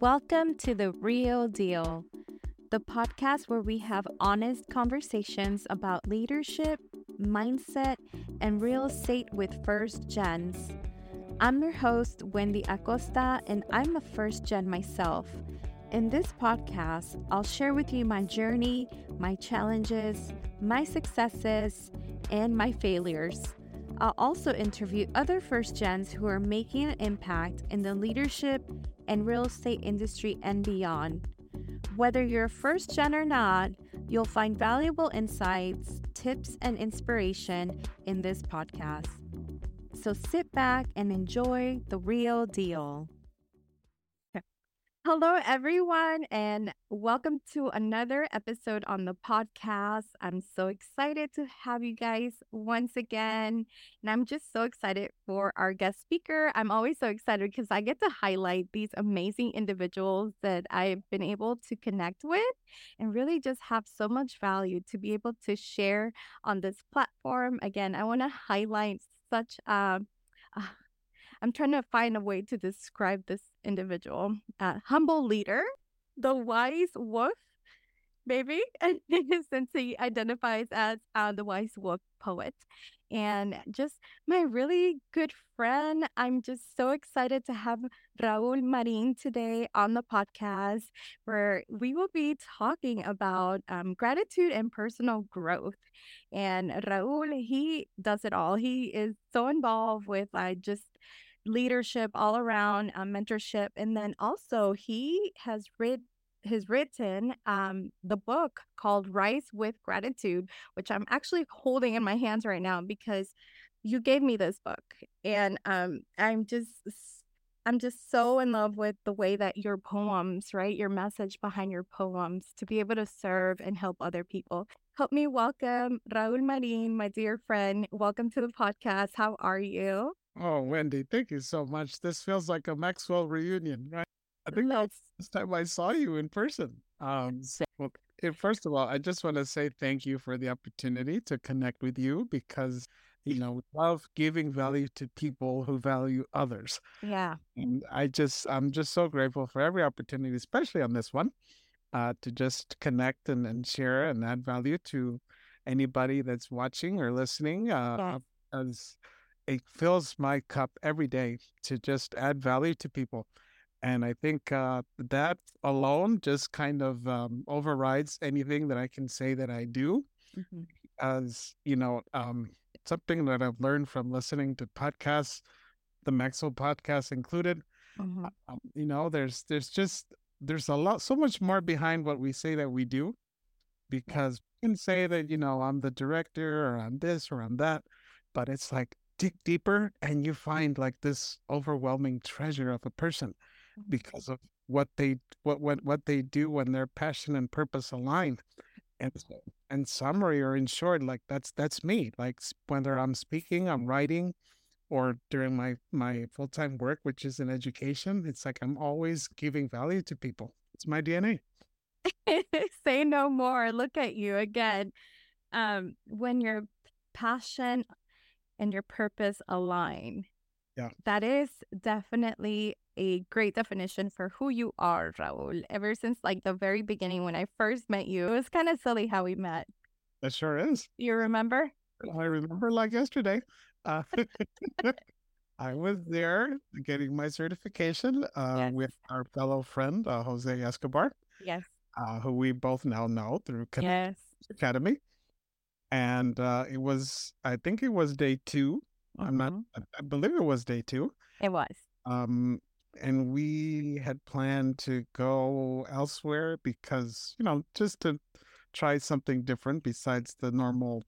Welcome to The Real Deal, the podcast where we have honest conversations about leadership, mindset, and real estate with first gens. I'm your host, Wendy Acosta, and I'm a first gen myself. In this podcast, I'll share with you my journey, my challenges, my successes, and my failures. I'll also interview other first gens who are making an impact in the leadership and real estate industry and beyond. Whether you're first gen or not, you'll find valuable insights, tips, and inspiration in this podcast. So sit back and enjoy the real deal. Hello, everyone, and welcome to another episode on the podcast. I'm so excited to have you guys once again. And I'm just so excited for our guest speaker. I'm always so excited because I get to highlight these amazing individuals that I've been able to connect with and really just have so much value to be able to share on this platform. Again, I want to highlight such um, uh, I'm trying to find a way to describe this individual. Uh, humble leader, the wise wolf, maybe, since he identifies as uh, the wise wolf poet. And just my really good friend. I'm just so excited to have Raul Marin today on the podcast, where we will be talking about um, gratitude and personal growth. And Raul, he does it all. He is so involved with uh, just leadership all around, um, mentorship, and then also he has read has written um, the book called Rise with Gratitude, which I'm actually holding in my hands right now because you gave me this book, and um, I'm just I'm just so in love with the way that your poems, right, your message behind your poems, to be able to serve and help other people. Help me welcome Raul Marin, my dear friend. Welcome to the podcast. How are you? Oh, Wendy, thank you so much. This feels like a Maxwell reunion, right? I think that's the time I saw you in person. Um, well, first of all, I just want to say thank you for the opportunity to connect with you because, you know, we love giving value to people who value others. Yeah. And I just, I'm just so grateful for every opportunity, especially on this one, uh, to just connect and, and share and add value to anybody that's watching or listening. Uh, yes. As it fills my cup every day to just add value to people. And I think uh, that alone just kind of um, overrides anything that I can say that I do. Mm-hmm. As you know, um, something that I've learned from listening to podcasts, the Maxwell podcast included. Mm-hmm. Um, you know, there's there's just there's a lot, so much more behind what we say that we do, because we can say that you know I'm the director or I'm this or I'm that, but it's like dig deeper and you find like this overwhelming treasure of a person mm-hmm. because of what they what what what they do when their passion and purpose align. And in summary or in short like that's that's me. Like whether i'm speaking i'm writing or during my my full-time work which is in education it's like i'm always giving value to people. It's my dna say no more. Look at you again. Um when your passion and your purpose align. Yeah. That is definitely a great definition for who you are, Raul. Ever since like the very beginning when I first met you, it was kind of silly how we met. That sure is. You remember? I remember like yesterday. Uh, I was there getting my certification uh, yes. with our fellow friend, uh, Jose Escobar. Yes. Uh, who we both now know through yes. Academy and uh, it was I think it was day 2 i I'm not mm-hmm. I believe it was day two. It was. Um, and we had planned to go elsewhere because you know just to try something different besides the normal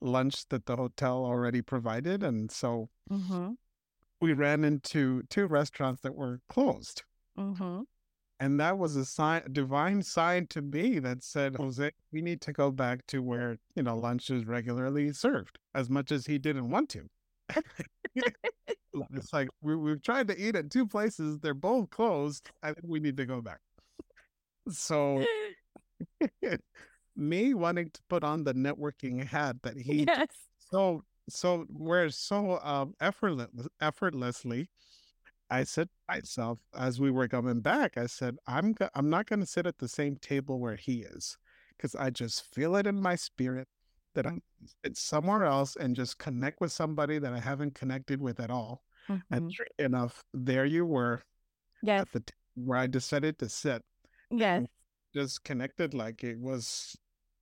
lunch that the hotel already provided, and so mm-hmm. we ran into two restaurants that were closed. Mm-hmm. And that was a sign, a divine sign to me that said, Jose, we need to go back to where, you know, lunch is regularly served as much as he didn't want to. it's like we, we've tried to eat at two places, they're both closed. I think we need to go back. So, me wanting to put on the networking hat that he yes. so so wears so um, effortless, effortlessly I said to myself as we were coming back, I said, I'm go- I'm not going to sit at the same table where he is because I just feel it in my spirit that I'm it's somewhere else and just connect with somebody that I haven't connected with at all. And Mhm. sure enough, there you were Yes. at the t- where I decided to sit, Yes. just connected like it was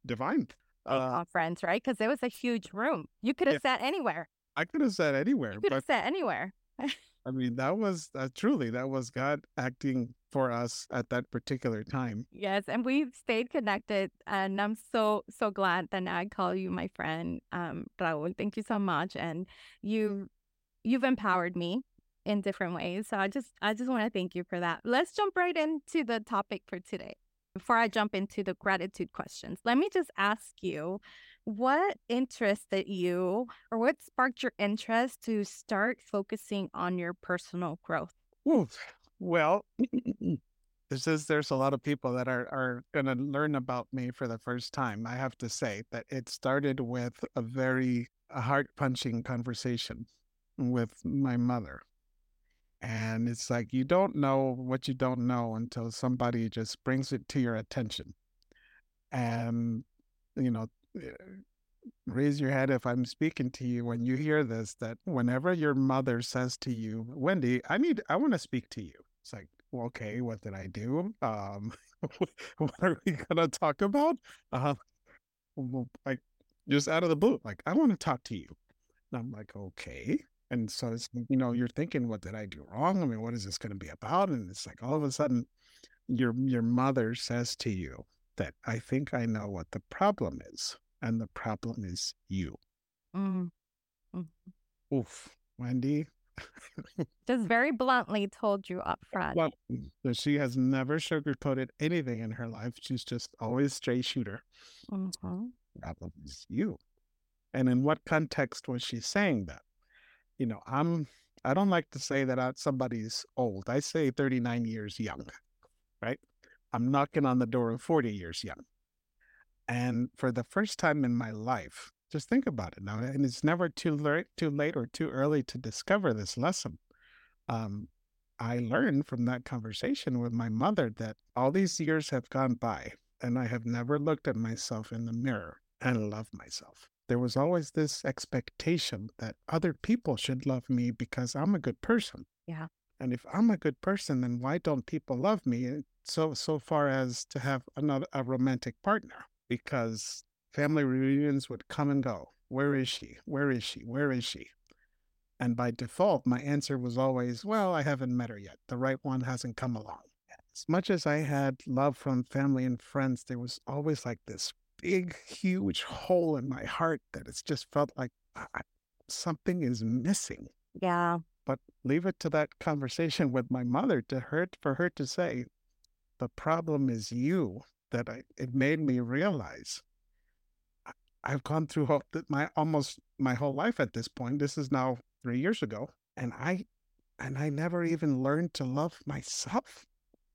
divine. Uh, conference, right? Because it was a huge room. You could have yeah, sat anywhere. I could have said anywhere, You could have but sat anywhere. I mean that was uh, truly that was God acting for us at that particular time. Yes, and we've stayed connected, and I'm so so glad that I call you my friend, um, Raul. Thank you so much, and you you've empowered me in different ways. So I just I just want to thank you for that. Let's jump right into the topic for today. Before I jump into the gratitude questions, let me just ask you what interested you or what sparked your interest to start focusing on your personal growth? Ooh, well, this is there's a lot of people that are are going to learn about me for the first time. I have to say that it started with a very heart punching conversation with my mother. And it's like you don't know what you don't know until somebody just brings it to your attention. And, you know, raise your head if I'm speaking to you when you hear this, that whenever your mother says to you, Wendy, I need, I want to speak to you. It's like, okay, what did I do? Um, what are we going to talk about? Uh, like, just out of the blue, like, I want to talk to you. And I'm like, okay. And so it's, you know, you're thinking, what did I do wrong? I mean, what is this going to be about? And it's like all of a sudden, your your mother says to you that I think I know what the problem is, and the problem is you. Mm, mm. Oof, Wendy. Just very bluntly told you up front. Well, so she has never sugarcoated anything in her life. She's just always straight shooter. Mhm. Problem is you. And in what context was she saying that? You know, I'm. I don't like to say that I, somebody's old. I say 39 years young, right? I'm knocking on the door of 40 years young. And for the first time in my life, just think about it now. And it's never too late, too late or too early to discover this lesson. Um, I learned from that conversation with my mother that all these years have gone by and I have never looked at myself in the mirror and loved myself. There was always this expectation that other people should love me because I'm a good person. Yeah. And if I'm a good person, then why don't people love me so so far as to have another a romantic partner? Because family reunions would come and go. Where is she? Where is she? Where is she? And by default, my answer was always, well, I haven't met her yet. The right one hasn't come along. As much as I had love from family and friends, there was always like this big, huge hole in my heart that it's just felt like something is missing. Yeah. But leave it to that conversation with my mother to her for her to say, the problem is you. That I, it made me realize I- I've gone through my almost my whole life at this point. This is now three years ago, and I and I never even learned to love myself.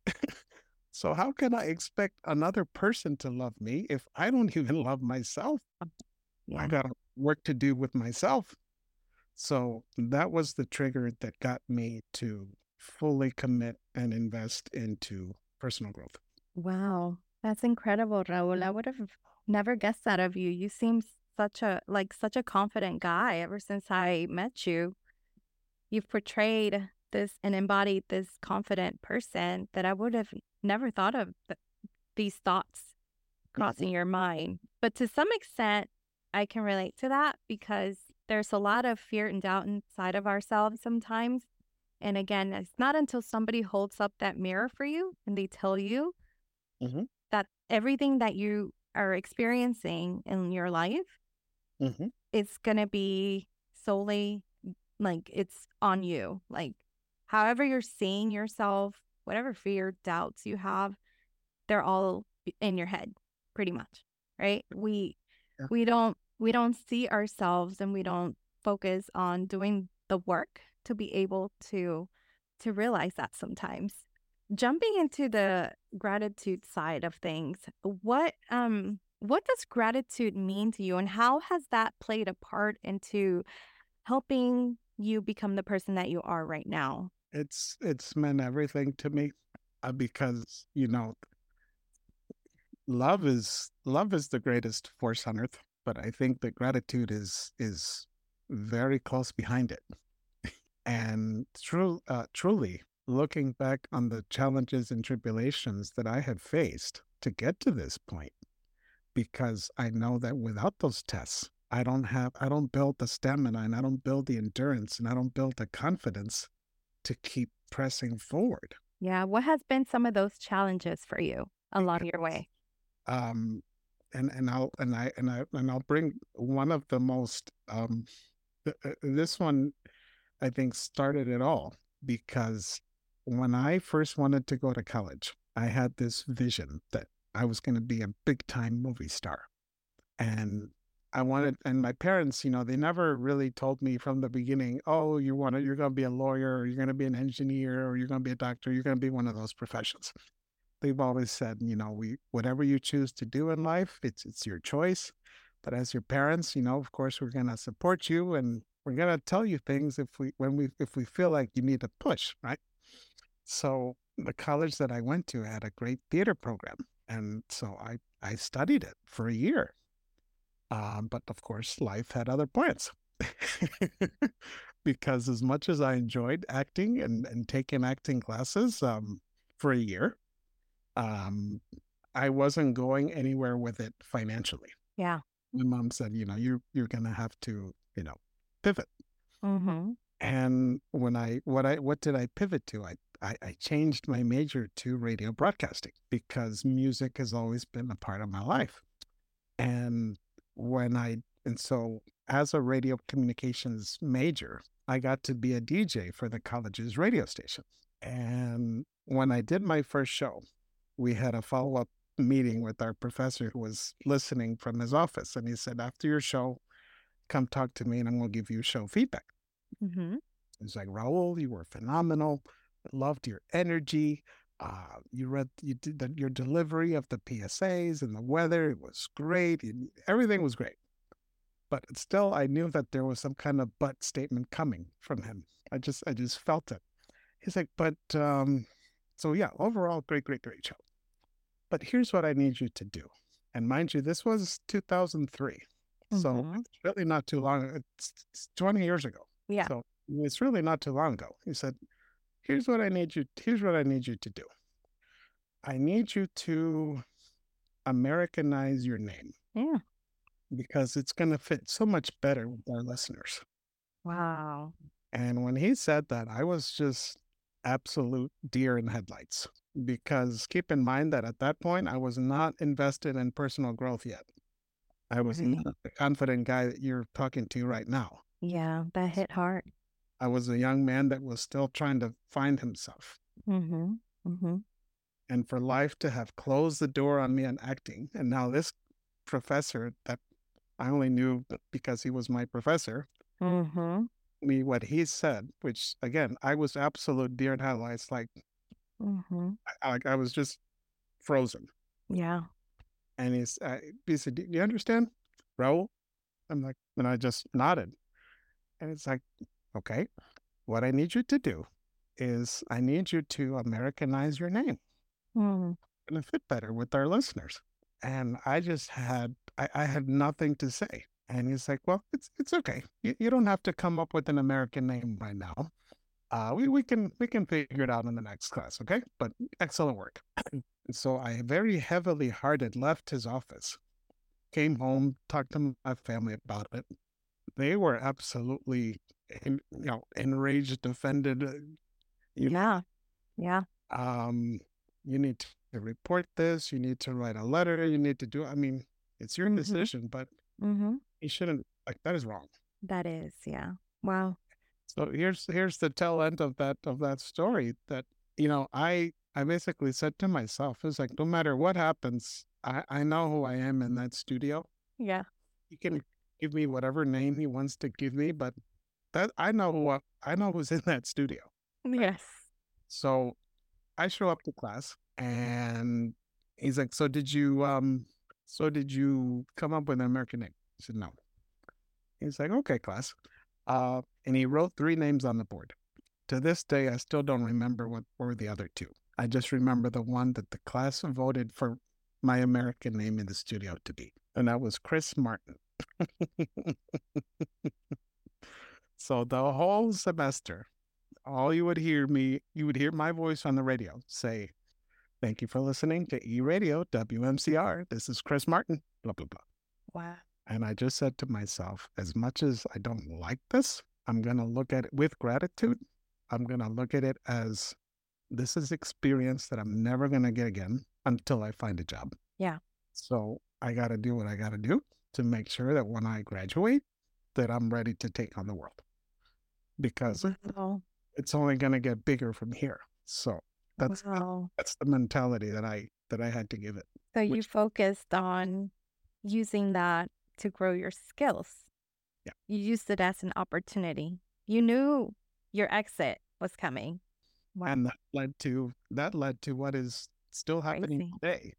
so how can I expect another person to love me if I don't even love myself? I Yeah. got work to do with myself. So that was the trigger that got me to fully commit and invest into personal growth. Wow. That's incredible, Raul. I would have never guessed that of you. You seem such a like such a confident guy ever since I met you. You've portrayed this and embodied this confident person that I would have never thought of th- these thoughts crossing your mind. But to some extent, I can relate to that because there's a lot of fear and doubt inside of ourselves sometimes. And again, it's not until somebody holds up that mirror for you and they tell you Mhm. Everything that you are experiencing in your life Mhm. it's going to be solely like it's on you. Like, however you're seeing yourself, whatever fear, doubts you have, they're all in your head, pretty much, right? We Yeah. we don't we don't see ourselves and we don't focus on doing the work to be able to to realize that sometimes. Jumping into the gratitude side of things, what um what does gratitude mean to you and how has that played a part into helping you become the person that you are right now? it's it's meant everything to me uh, because you know love is love is the greatest force on earth but i think that gratitude is is very close behind it and true uh, truly looking back on the challenges and tribulations that i have faced to get to this point because i know that without those tests i don't have i don't build the stamina and i don't build the endurance and i don't build the confidence to keep pressing forward Yeah. What has been some of those challenges for you along your way? um and and I'll and I and I and I'll bring one of the most um th- uh, this one I think started it all because when I first wanted to go to college I had this vision that I was going to be a big time movie star and I wanted and my parents you know they never really told me from the beginning oh you want to you're going to be a lawyer or you're going to be an engineer or you're going to be a doctor you're going to be one of those professions they've always said, you know, we whatever you choose to do in life, it's it's your choice. But as your parents, you know, of course, we're gonna support you and we're gonna tell you things if we when we if we feel like you need a push, right? So the college that I went to had a great theater program, and so I I studied it for a year. Um, but of course, life had other plans. because as much as I enjoyed acting and and taking acting classes um, for a year, um, I wasn't going anywhere with it financially. Yeah. My mom said, you know, you're you're gonna have to, you know, pivot. Mm-hmm. And when I what I what did I pivot to? I I, I changed my major to radio broadcasting because music has always been a part of my life. And when I and so as a radio communications major, I got to be a DJ for the college's radio station. And when I did my first show, we had a follow up meeting with our professor who was listening from his office. And he said, After your show, come talk to me and I'm going to give you show feedback. Mm-hmm. He's like, Raul, you were phenomenal. Loved your energy. Uh, you read, you did the, your delivery of the PSAs and the weather. It was great. and everything was great. But still, I knew that there was some kind of but statement coming from him. I just, I just felt it. He's like, but, um, so yeah, overall, great, great, great show. But here's what I need you to do. And mind you, this was 2003. So Mm-hmm. it's really not too long. It's, it's 20 years ago. Yeah. So it's really not too long ago. He said, here's what I need you, here's what I need you to do. I need you to Americanize your name Yeah. because it's going to fit so much better with our listeners. Wow. And when he said that, I was just absolute deer in headlights because keep in mind that at that point, I was not invested in personal growth yet. I was Right. not the confident guy that you're talking to right now. Yeah. That hit hard. I was a young man that was still trying to find himself. Mm-hmm. Mm-hmm. And for life to have closed the door on me on acting, and now this professor that I only knew because he was my professor, Mm-hmm. me what he said, which again, I was absolute deer in headlights. Like, Mm-hmm. I, like I was just frozen. Yeah. And he's, uh, he said, "Do you understand, Raul?" I'm like, and I just nodded. And it's like, okay, what I need you to do is I need you to Americanize your name. Mm. Gonna fit better with our listeners. And I just had, I, I had nothing to say. And he's like, well, it's it's okay. You, you don't have to come up with an American name right now. Uh, we, we can we can figure it out in the next class, okay? But excellent work. And so I very heavily hearted left his office, came home, talked to my family about it. They were absolutely, en- you know, enraged, offended. uh, You Yeah. Yeah. um, you need to report this. You need to write a letter. You need to do. I mean, it's your Mm-hmm. decision, but Mm-hmm. you shouldn't like that is wrong. That is. Yeah. Wow. So here's here's the tail end of that of that story. That you know, I I basically said to myself, it's like no matter what happens, I I know who I am in that studio. Yeah. He can give me whatever name he wants to give me, but that I know who I, I know who's in that studio. Yes. So I show up to class and he's like, So did you um so did you come up with an American name? I said, No. He's like, Okay, class. Uh and he wrote three names on the board. to this day, I still don't remember what were the other two. I just remember the one that the class voted for my American name in the studio to be, and that was Chris Martin. so the whole semester, all you would hear me, you would hear my voice on the radio say, Thank you for listening to E Radio WMCR. This is Chris Martin, blah, blah, blah. Wow. And I just said to myself, as much as I don't like this, I'm going to look at it with gratitude. I'm going to look at it as this is experience that I'm never going to get again until I find a job. Yeah. So I got to do what I got to do to make sure that when I graduate, that I'm ready to take on the world because wow. it's only going to get bigger from here. So that's wow. that's the mentality that I that I had to give it. So which, you focused on using that to grow your skills. Yeah. You used it as an opportunity. You knew your exit was coming. Wow. And that led to that led to what is still happening Crazy. today.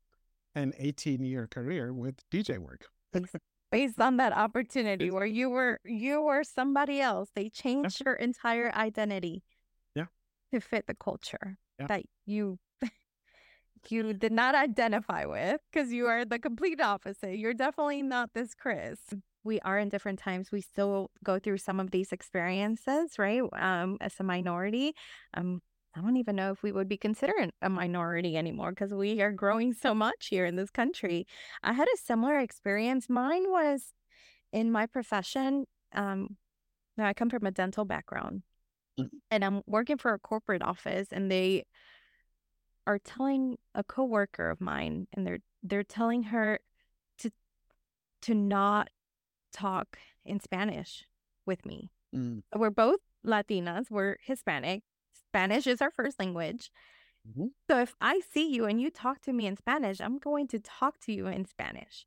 An 18 year career with DJ work. Based on that opportunity where you were you were somebody else. They changed yeah. your entire identity. Yeah. To fit the culture yeah. that you you did not identify with because you are the complete opposite. You're definitely not this Chris. We are in different times. We still go through some of these experiences, right? Um, as a minority. Um, I don't even know if we would be considered a minority anymore because we are growing so much here in this country. I had a similar experience. Mine was in my profession. Um, now I come from a dental background. Mm-hmm. and I'm working for a corporate office and they are telling a coworker of mine and they're they're telling her to to not talk in Spanish with me. Mm. We're both Latinas, we're Hispanic. Spanish is our first language. Mm-hmm. So if I see you and you talk to me in Spanish, I'm going to talk to you in Spanish.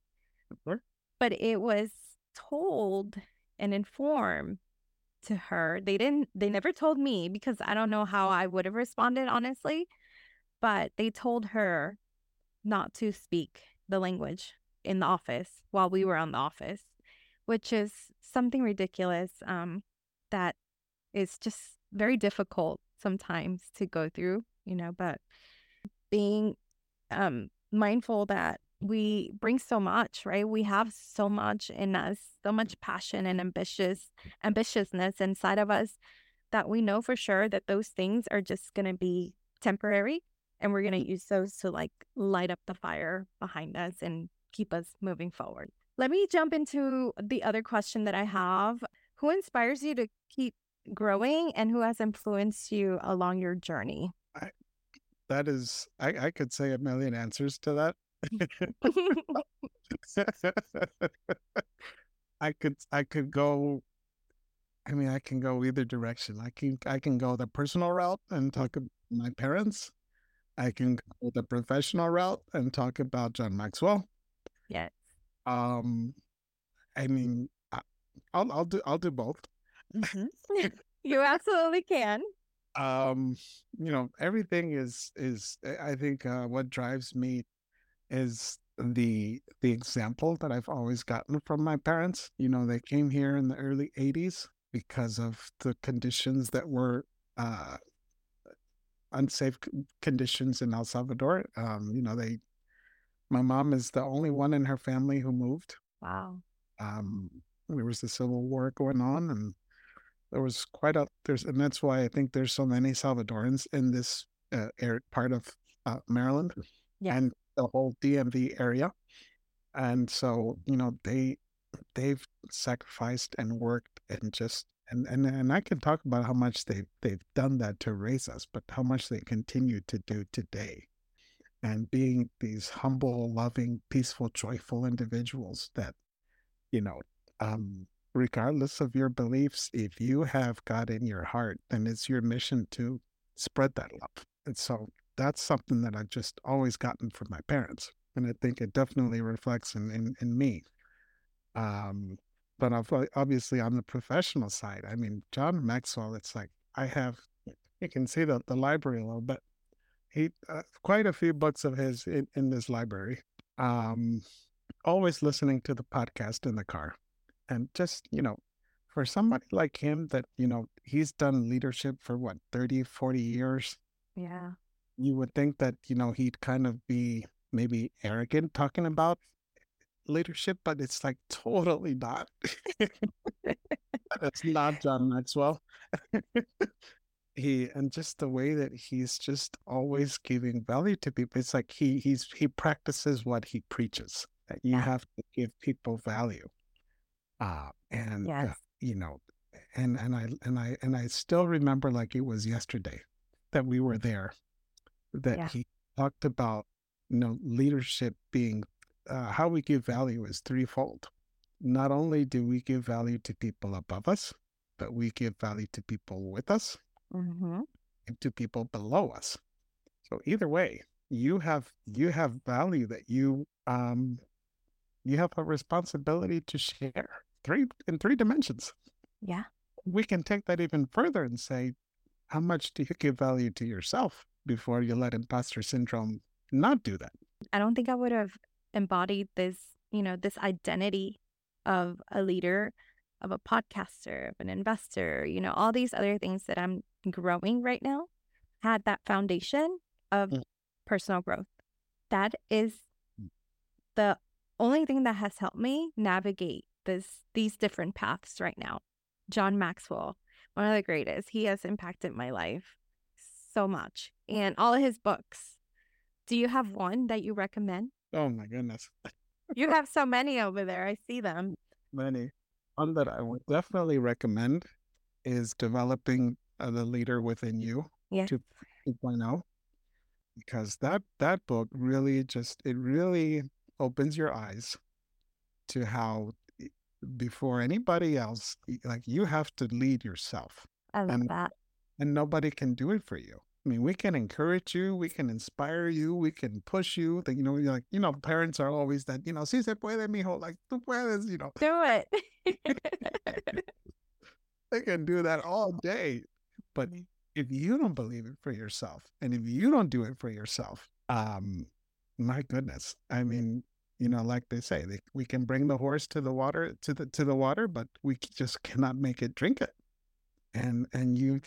Sure. But it was told and informed to her. They didn't they never told me because I don't know how I would have responded honestly, but they told her not to speak the language in the office while we were on the office, which is something ridiculous um that is just very difficult sometimes to go through, you know, but being um mindful that we bring so much, right? We have so much in us, so much passion and ambitious ambitiousness inside of us that we know for sure that those things are just going to be temporary and we're going to use those to like light up the fire behind us and keep us moving forward. Let me jump into the other question that I have. Who inspires you to keep growing and who has influenced you along your journey? I, that is, I, I could say a million answers to that. I could I could go I mean I can go either direction. I can I can go the personal route and talk about my parents. I can go the professional route and talk about John Maxwell. Yes. Um I mean I'll I'll do I'll do both. Mm-hmm. you absolutely can. Um you know everything is is I think uh, what drives me is the the example that I've always gotten from my parents. You know, they came here in the early 80s because of the conditions that were uh, unsafe conditions in El Salvador. Um, you know, they my mom is the only one in her family who moved. Wow. Um, there was the Civil War going on, and there was quite a there's, and that's why I think there's so many Salvadorans in this uh, part of uh, Maryland. Yeah. And the whole DMV area. And so, you know, they they've sacrificed and worked and just and, and and I can talk about how much they they've done that to raise us, but how much they continue to do today. And being these humble, loving, peaceful, joyful individuals that, you know, um, regardless of your beliefs, if you have God in your heart, then it's your mission to spread that love. And so that's something that I've just always gotten from my parents. And I think it definitely reflects in, in, in me. Um, but obviously on the professional side, I mean, John Maxwell, it's like I have, you can see the, the library a little bit. He, uh, quite a few books of his in, in this library. Um, always listening to the podcast in the car and just, you know, for somebody like him that, you know, he's done leadership for what, 30, 40 years, Yeah. you would think that, you know, he'd kind of be maybe arrogant talking about leadership, but it's like totally not. That's not John Maxwell. he and just the way that he's just always giving value to people. It's like he he's he practices what he preaches. That you Yeah. have to give people value. Uh and uh, you know, and and I and I and I still remember like it was yesterday that we were there that Yeah. he talked about you know leadership being uh, how we give value is threefold. Not only do we give value to people above us, but we give value to people with us Mm-hmm. and to people below us. So either way, you have you have value that you um you have a responsibility to share three in three dimensions. Yeah. We can take that even further and say, how much do you give value to yourself before you let imposter syndrome not do that? I don't think I would have embodied this, you know, this identity of a leader, of a podcaster, of an investor, you know, all these other things that I'm growing right now had that foundation of Mm. personal growth. That is the only thing that has helped me navigate this these different paths right now. John Maxwell, one of the greatest. He has impacted my life so much. And all of his books. Do you have one that you recommend? Oh my goodness. You have so many over there. I see them. Many. One that I would definitely recommend is developing uh, the leader within you Yeah. to 2.0 because that that book really just it really opens your eyes to how before anybody else like you have to lead yourself I love and that. and nobody can do it for you. I mean, we can encourage you, we can inspire you, we can push you. That you know, you're like you know, parents are always that you know, si se puede, mijo, like tú puedes, you know, Do it. they can do that all day. But Mhm. if you don't believe it for yourself, and if you don't do it for yourself, um, my goodness, I mean, you know, like they say, they, we can bring the horse to the water to the to the water, but we just cannot make it drink it. And and you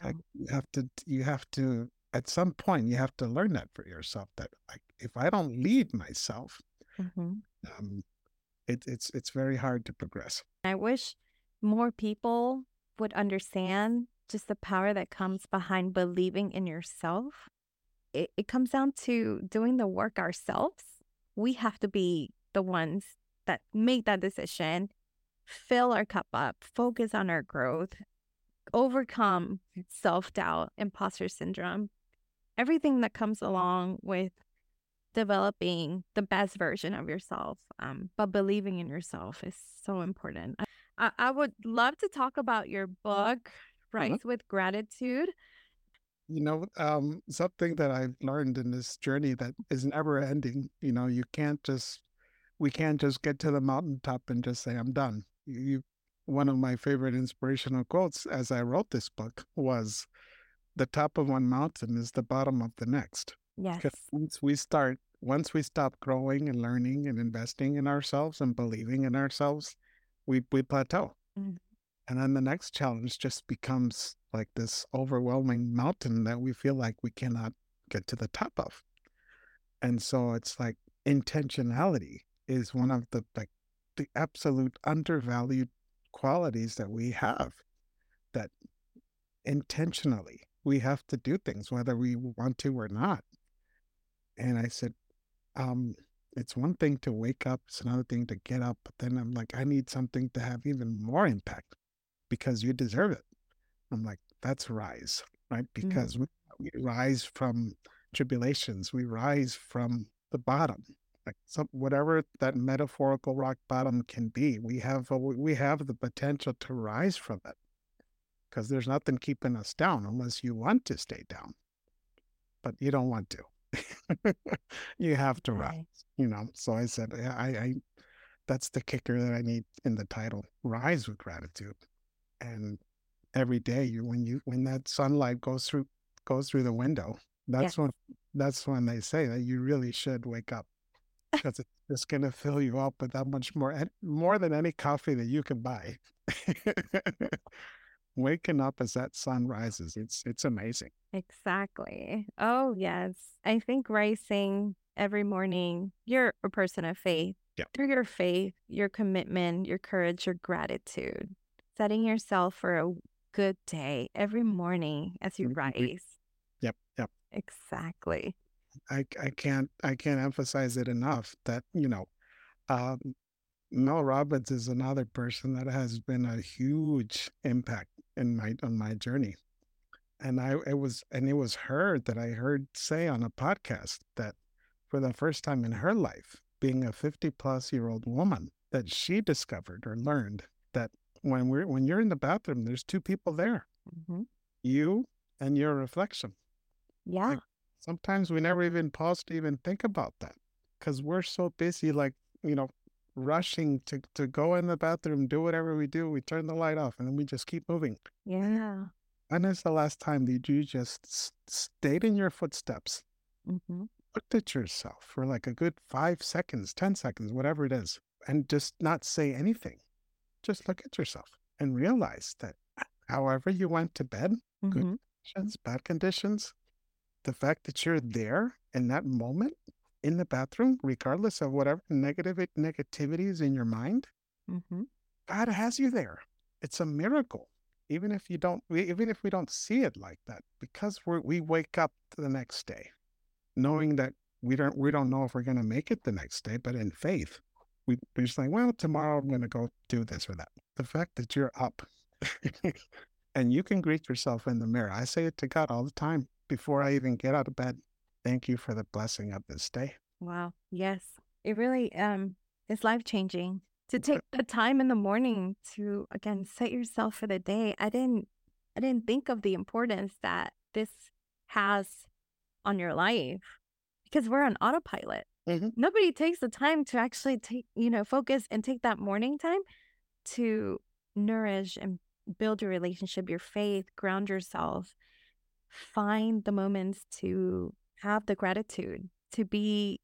have to you have to at some point you have to learn that for yourself that like if I don't lead myself, Mhm. um, it, it's it's very hard to progress. I wish more people would understand just the power that comes behind believing in yourself. It, it comes down to doing the work ourselves. We have to be the ones that make that decision, fill our cup up, focus on our growth, overcome self doubt, imposter syndrome, everything that comes along with developing the best version of yourself. Um, but believing in yourself is so important. I, I would love to talk about your book, Rise with Gratitude. you know um something that i've learned in this journey that is never ending you know you can't just we can't just get to the mountaintop and just say i'm done you, one of my favorite inspirational quotes as i wrote this book was the top of one mountain is the bottom of the next Yes. because once we start once we stop growing and learning and investing in ourselves and believing in ourselves we we plateau Mhm. and then the next challenge just becomes like this overwhelming mountain that we feel like we cannot get to the top of. And so it's like intentionality is one of the like the absolute undervalued qualities that we have that intentionally we have to do things whether we want to or not. And I said, um, it's one thing to wake up, it's another thing to get up, but then I'm like, I need something to have even more impact because you deserve it. I'm like, that's rise, right? Because we, we rise from tribulations, we rise from the bottom, like some whatever that metaphorical rock bottom can be. We have a, we have the potential to rise from it because there's nothing keeping us down unless you want to stay down, but you don't want to. you have to rise, you know. So I said, I, I, that's the kicker that I need in the title: rise with gratitude and every day you when you when that sunlight goes through goes through the window that's Yes. when that's when they say that you really should wake up because it's just going to fill you up with that much more, more than any coffee that you can buy. Waking up as that sun rises, it's it's amazing. Exactly. Oh yes, I think rising every morning, you're a person of faith. Yeah. Through your faith, your commitment, your courage, your gratitude, setting yourself for a good day every morning as you mm-hmm. rise. Yep. Yep. Exactly. I I can't I can't emphasize it enough that you know, um, Mel Robbins is another person that has been a huge impact in my on my journey, and I it was and it was her that I heard say on a podcast that for the first time in her life, being a fifty plus year old woman, that she discovered or learned that when we're when you're in the bathroom, there's two people there, hmm you and your reflection. Yeah. Like sometimes we never even pause to even think about that because we're so busy, like, you know, rushing to, to go in the bathroom, do whatever we do. We turn the light off and then we just keep moving. Yeah. When is the last time that you just s- stayed in your footsteps, hmm looked at yourself for like a good five seconds, 10 seconds, whatever it is, and just not say anything? Just look at yourself and realize that however you went to bed, good hmm conditions, bad conditions, the fact that you're there in that moment in the bathroom, regardless of whatever negative negativity is in your mind, hmm God has you there. It's a miracle. Even if you don't, even if we don't see it like that, because we we wake up the next day, knowing that we don't we don't know if we're going to make it the next day, but in faith, we we're just like, well, tomorrow I'm going to go do this or that. The fact that you're up, and you can greet yourself in the mirror. I say it to God all the time before I even get out of bed. Thank you for the blessing of this day. Wow. Yes. It really um is life changing to take the time in the morning to again set yourself for the day. I didn't I didn't think of the importance that this has on your life because we're on autopilot. Mhm. Nobody takes the time to actually take, you know, focus and take that morning time to nourish and build your relationship, your faith, ground yourself, find the moments to have the gratitude, to be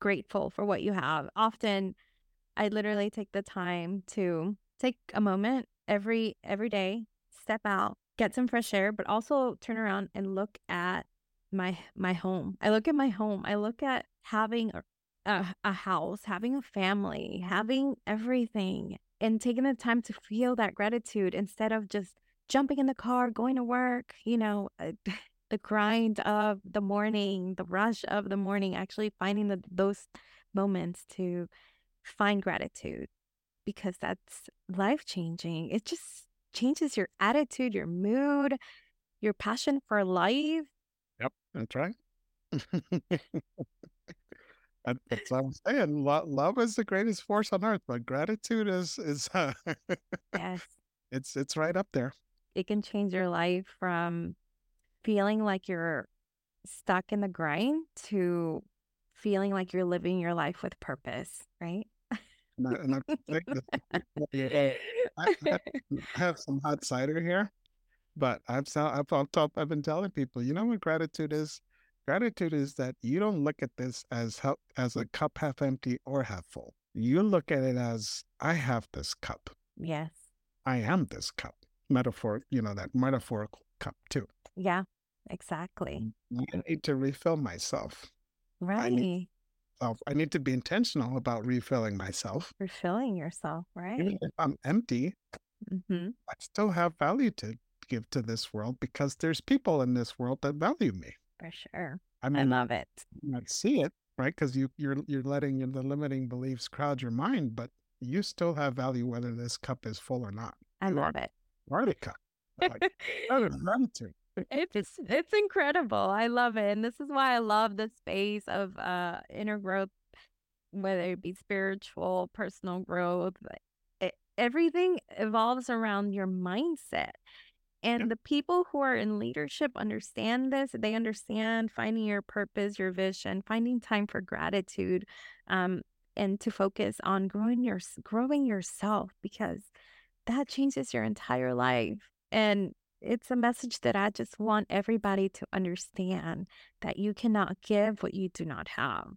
grateful for what you have. Often I literally take the time to take a moment every every day, step out, get some fresh air, but also turn around and look at my my home. I look at my home. I look at having a a, a house, having a family, having everything and taking the time to feel that gratitude instead of just jumping in the car, going to work, you know, uh, the grind of the morning, the rush of the morning, actually finding the, those moments to find gratitude because that's life changing. It just changes your attitude, your mood, your passion for life. Yep, that's right. That's what I'm saying. Lo- love is the greatest force on earth, but gratitude is is uh, Yes, it's it's right up there. It can change your life from feeling like you're stuck in the grind to feeling like you're living your life with purpose, right? And I, and I I, I have some hot cider here, but I've I've I've, I've been telling people, you know what gratitude is? Gratitude is that you don't look at this as as a cup half empty or half full. You look at it as I have this cup. yes. I am this cup. Metaphor, you know, that metaphorical cup too. Yeah, exactly. I need to refill myself. Right. need- So I need to be intentional about refilling myself. Refilling yourself, right? Even if I'm empty, hmm I still have value to give to this world because there's people in this world that value me. For sure. I I love it. I see it, right? Because you you're you're letting your, the limiting beliefs crowd your mind, but you still have value whether this cup is full or not. I love it. You are the cup. Like. It's it's incredible. I love it. And this is why I love the space of uh inner growth, whether it be spiritual, personal growth. e- everything evolves around your mindset. And the people who are in leadership understand this. They understand finding your purpose, your vision, finding time for gratitude, um, and to focus on growing your growing yourself because that changes your entire life. And it's a message that I just want everybody to understand that you cannot give what you do not have.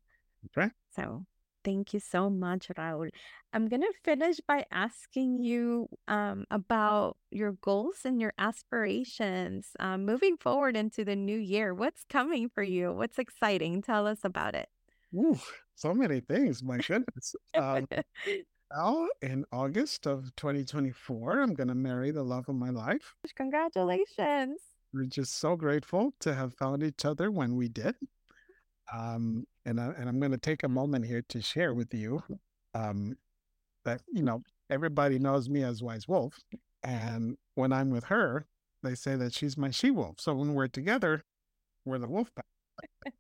Right. So Thank you so much, Raul. I'm going to finish by asking you um, about your goals and your aspirations um, moving forward into the new year. What's coming for you? What's exciting? Tell us about it. Ooh, so many things. My goodness. Um, now, in August of 2024, I'm going to marry the love of my life. Congratulations. We're just so grateful to have found each other when we did. Um, and I, and I'm going to take a moment here to share with you um, that you know everybody knows me as Wise Wolf, and when I'm with her, they say that she's my she wolf. So when we're together, we're the wolf pack.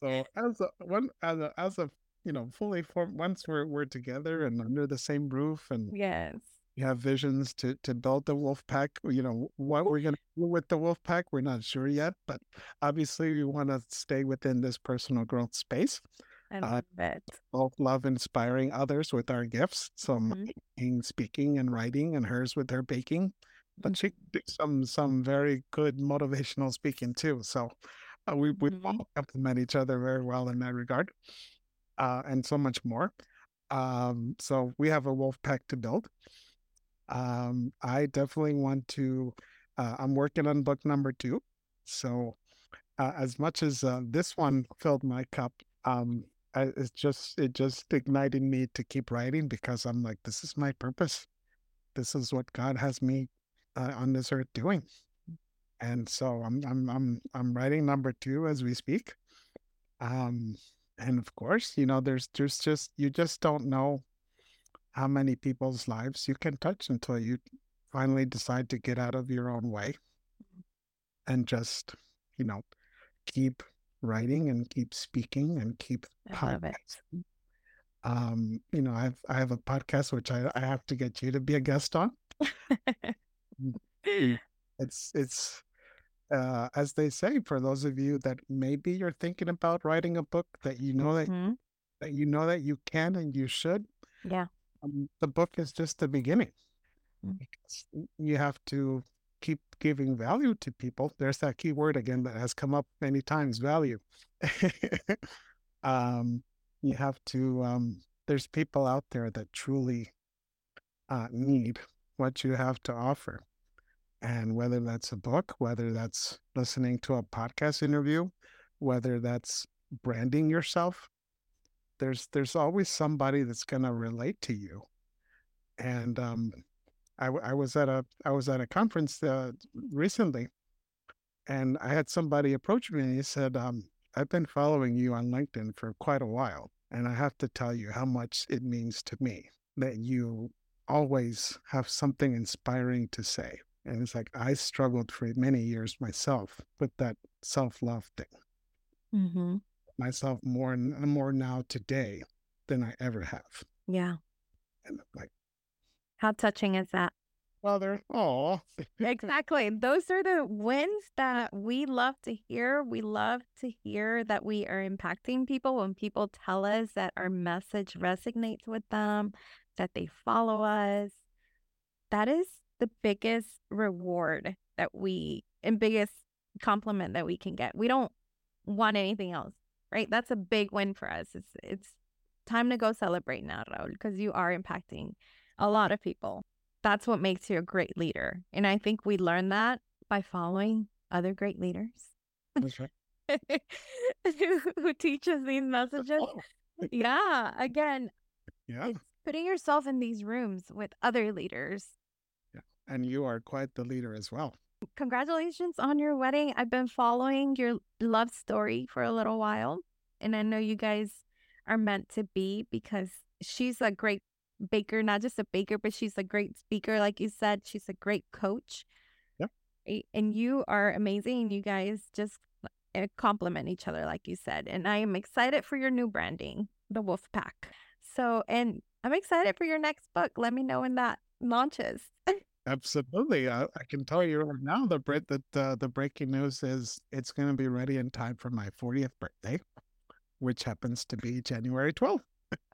so as a one as a as a you know fully formed once we're we're together and under the same roof and yes you have visions to to build the wolf pack you know what we're going to do with the wolf pack we're not sure yet but obviously we want to stay within this personal growth space I uh, love uh, it. Both love inspiring others with our gifts, some mm-hmm. speaking and writing, and hers with her baking. But she mm-hmm. did some some very good motivational speaking too. So uh, we we mm-hmm. complement each other very well in that regard, uh, and so much more. Um, so we have a wolf pack to build. Um, I definitely want to. Uh, I'm working on book number two. So, uh, as much as uh, this one filled my cup, um, I, it's just it just ignited me to keep writing because I'm like, this is my purpose. This is what God has me uh, on this earth doing, and so I'm I'm I'm I'm writing number two as we speak. Um, and of course, you know, there's there's just you just don't know how many people's lives you can touch until you finally decide to get out of your own way and just, you know, keep writing and keep speaking and keep I love it. Um, you know, I've I have a podcast which I, I have to get you to be a guest on. it's it's uh, as they say, for those of you that maybe you're thinking about writing a book that you know that mm-hmm. that you know that you can and you should. Yeah um, the book is just the beginning. Mm. Because you have to keep giving value to people. There's that key word again that has come up many times value. um, you have to, um, there's people out there that truly uh, need what you have to offer. And whether that's a book, whether that's listening to a podcast interview, whether that's branding yourself, there's there's always somebody that's going to relate to you and um I, I was at a I was at a conference uh, recently, and I had somebody approach me and he said, um, "I've been following you on LinkedIn for quite a while, and I have to tell you how much it means to me that you always have something inspiring to say." And it's like I struggled for many years myself with that self love thing. Mm-hmm myself more and more now today than I ever have. Yeah. And like, how touching is that? Father, oh, exactly. Those are the wins that we love to hear. We love to hear that we are impacting people when people tell us that our message resonates with them, that they follow us. That is the biggest reward that we and biggest compliment that we can get. We don't want anything else right? That's a big win for us. It's it's time to go celebrate now, Raul, because you are impacting a lot of people. That's what makes you a great leader. And I think we learn that by following other great leaders. That's right. who, who teaches these messages. yeah. Again, yeah. Putting yourself in these rooms with other leaders. And you are quite the leader as well congratulations on your wedding. I've been following your love story for a little while, and I know you guys are meant to be because she's a great baker, not just a baker, but she's a great speaker. Like you said, she's a great coach. Yep. And you are amazing. You guys just uh, complement each other, like you said. And I am excited for your new branding, the Wolf Pack. So, and I'm excited for your next book. Let me know when that launches. Absolutely. I, I can tell you right now the break that uh, the breaking news is it's going to be ready in time for my 40th birthday, which happens to be January 12th.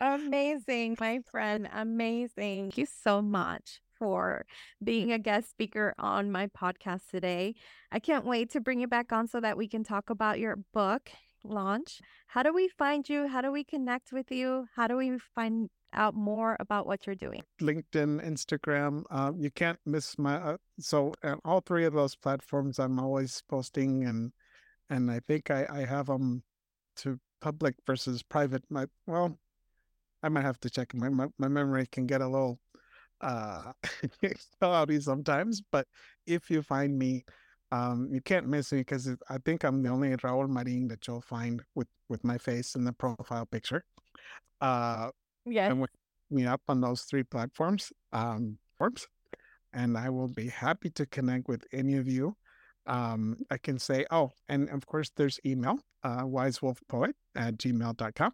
Amazing, my friend. Amazing. Thank you so much for being a guest speaker on my podcast today. I can't wait to bring you back on so that we can talk about your book launch. How do we find you? How do we connect with you? How do we find out more about what you're doing? LinkedIn, Instagram. Uh, you can't miss my. Uh, so uh, all three of those platforms, I'm always posting, and and I think I I have them to public versus private. My well, I might have to check. My my, my memory can get a little uh cloudy sometimes, but if you find me, um, you can't miss me because I think I'm the only Raul Marin that you'll find with with my face in the profile picture. Uh, Yes. and with me up on those three platforms, um, forms, and I will be happy to connect with any of you. Um, I can say, oh, and of course, there's email, uh, wisewolfpoet at gmail.com.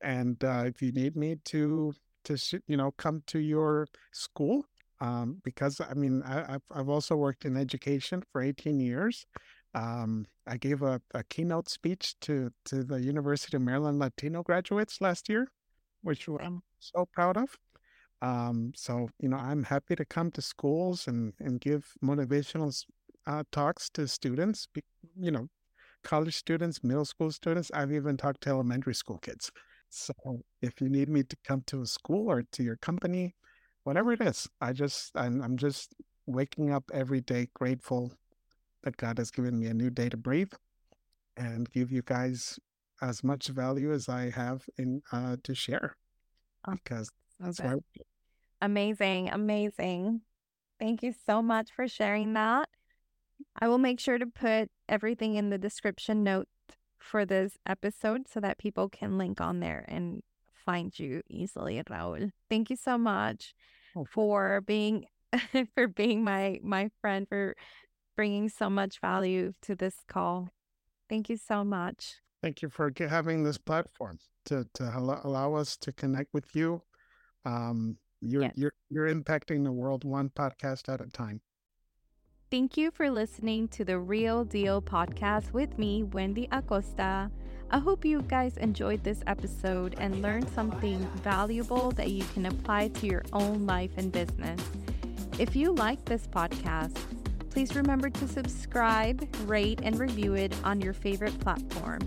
And uh, if you need me to, to sh- you know, come to your school, um, because I mean, I, I've, I've also worked in education for 18 years. Um, I gave a, a keynote speech to, to the University of Maryland Latino graduates last year which I'm so proud of. Um, so you know, I'm happy to come to schools and and give motivational uh, talks to students. You know, college students, middle school students. I've even talked to elementary school kids. So if you need me to come to a school or to your company, whatever it is, I just I'm, I'm just waking up every day grateful that God has given me a new day to breathe and give you guys as much value as I have in uh, to share because that's why Amazing. Amazing. Thank you so much for sharing that. I will make sure to put everything in the description note for this episode so that people can link on there and find you easily, Raul. Thank you so much Oh. for being for being my my friend for bringing so much value to this call. Thank you so much. Thank you for having this platform to to allow, us to connect with you. Um, you're Yes. you're you're impacting the world one podcast at a time. Thank you for listening to the Real Deal podcast with me, Wendy Acosta. I hope you guys enjoyed this episode and learned something valuable that you can apply to your own life and business. If you like this podcast, please remember to subscribe, rate, and review it on your favorite platform.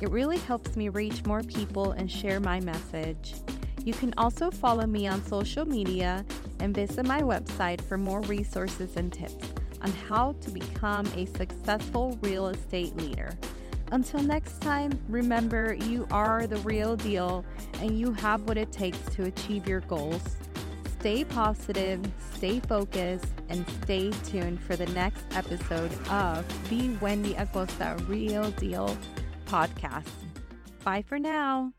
It really helps me reach more people and share my message. You can also follow me on social media and visit my website for more resources and tips on how to become a successful real estate leader. Until next time, remember you are the real deal and you have what it takes to achieve your goals. Stay positive, stay focused, and stay tuned for the next episode of the Wendy Acosta Real Deal podcast. Bye for now.